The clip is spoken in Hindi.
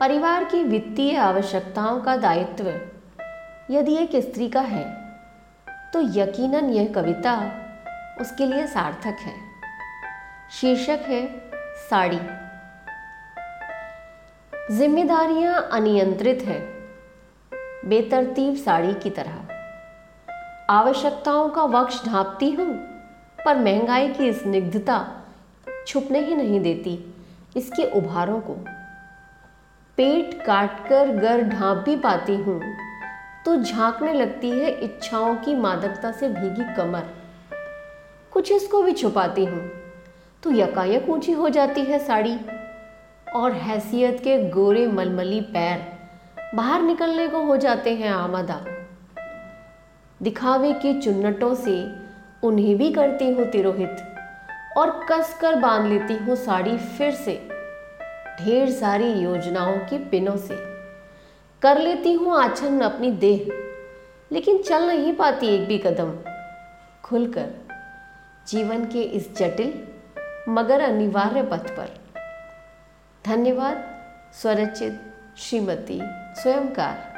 परिवार की वित्तीय आवश्यकताओं का दायित्व यदि एक स्त्री का है तो यकीनन यह कविता उसके लिए सार्थक है। शीर्षक है, साड़ी। जिम्मेदारियाँ अनियंत्रित है, बेतरतीब साड़ी की तरह। आवश्यकताओं का वक्ष ढांपती हूँ, पर महँगाई की स्निग्धता छुपने ही नहीं देती इसके उभारों को। पेट काटकर गर ढांप भी पाती हूँ। तो झांकने लगती है इच्छाओं की मादकता से भीगी कमर। कुछ इसको भी छुपाती हूँ। तो यकायक ऊँची हो जाती है साड़ी और हैसियत के गोरे मलमली पैर बाहर निकलने को हो जाते हैं आमदा। दिखावे की चुन्नटों से उन्हें भी करती हूँ तिरोहित और कस कर बाँध लेती हूँ साड़ी फिर से। ढेर सारी योजनाओं के पिनों से। कर लेती हूँ आछन्न अपनी देह, लेकिन चल नहीं पाती एक भी कदम। खुलकर, जीवन के इस जटिल, मगर अनिवार्य पथ पर। धन्यवाद, स्वरचित, श्रीमती, स्वयंकार।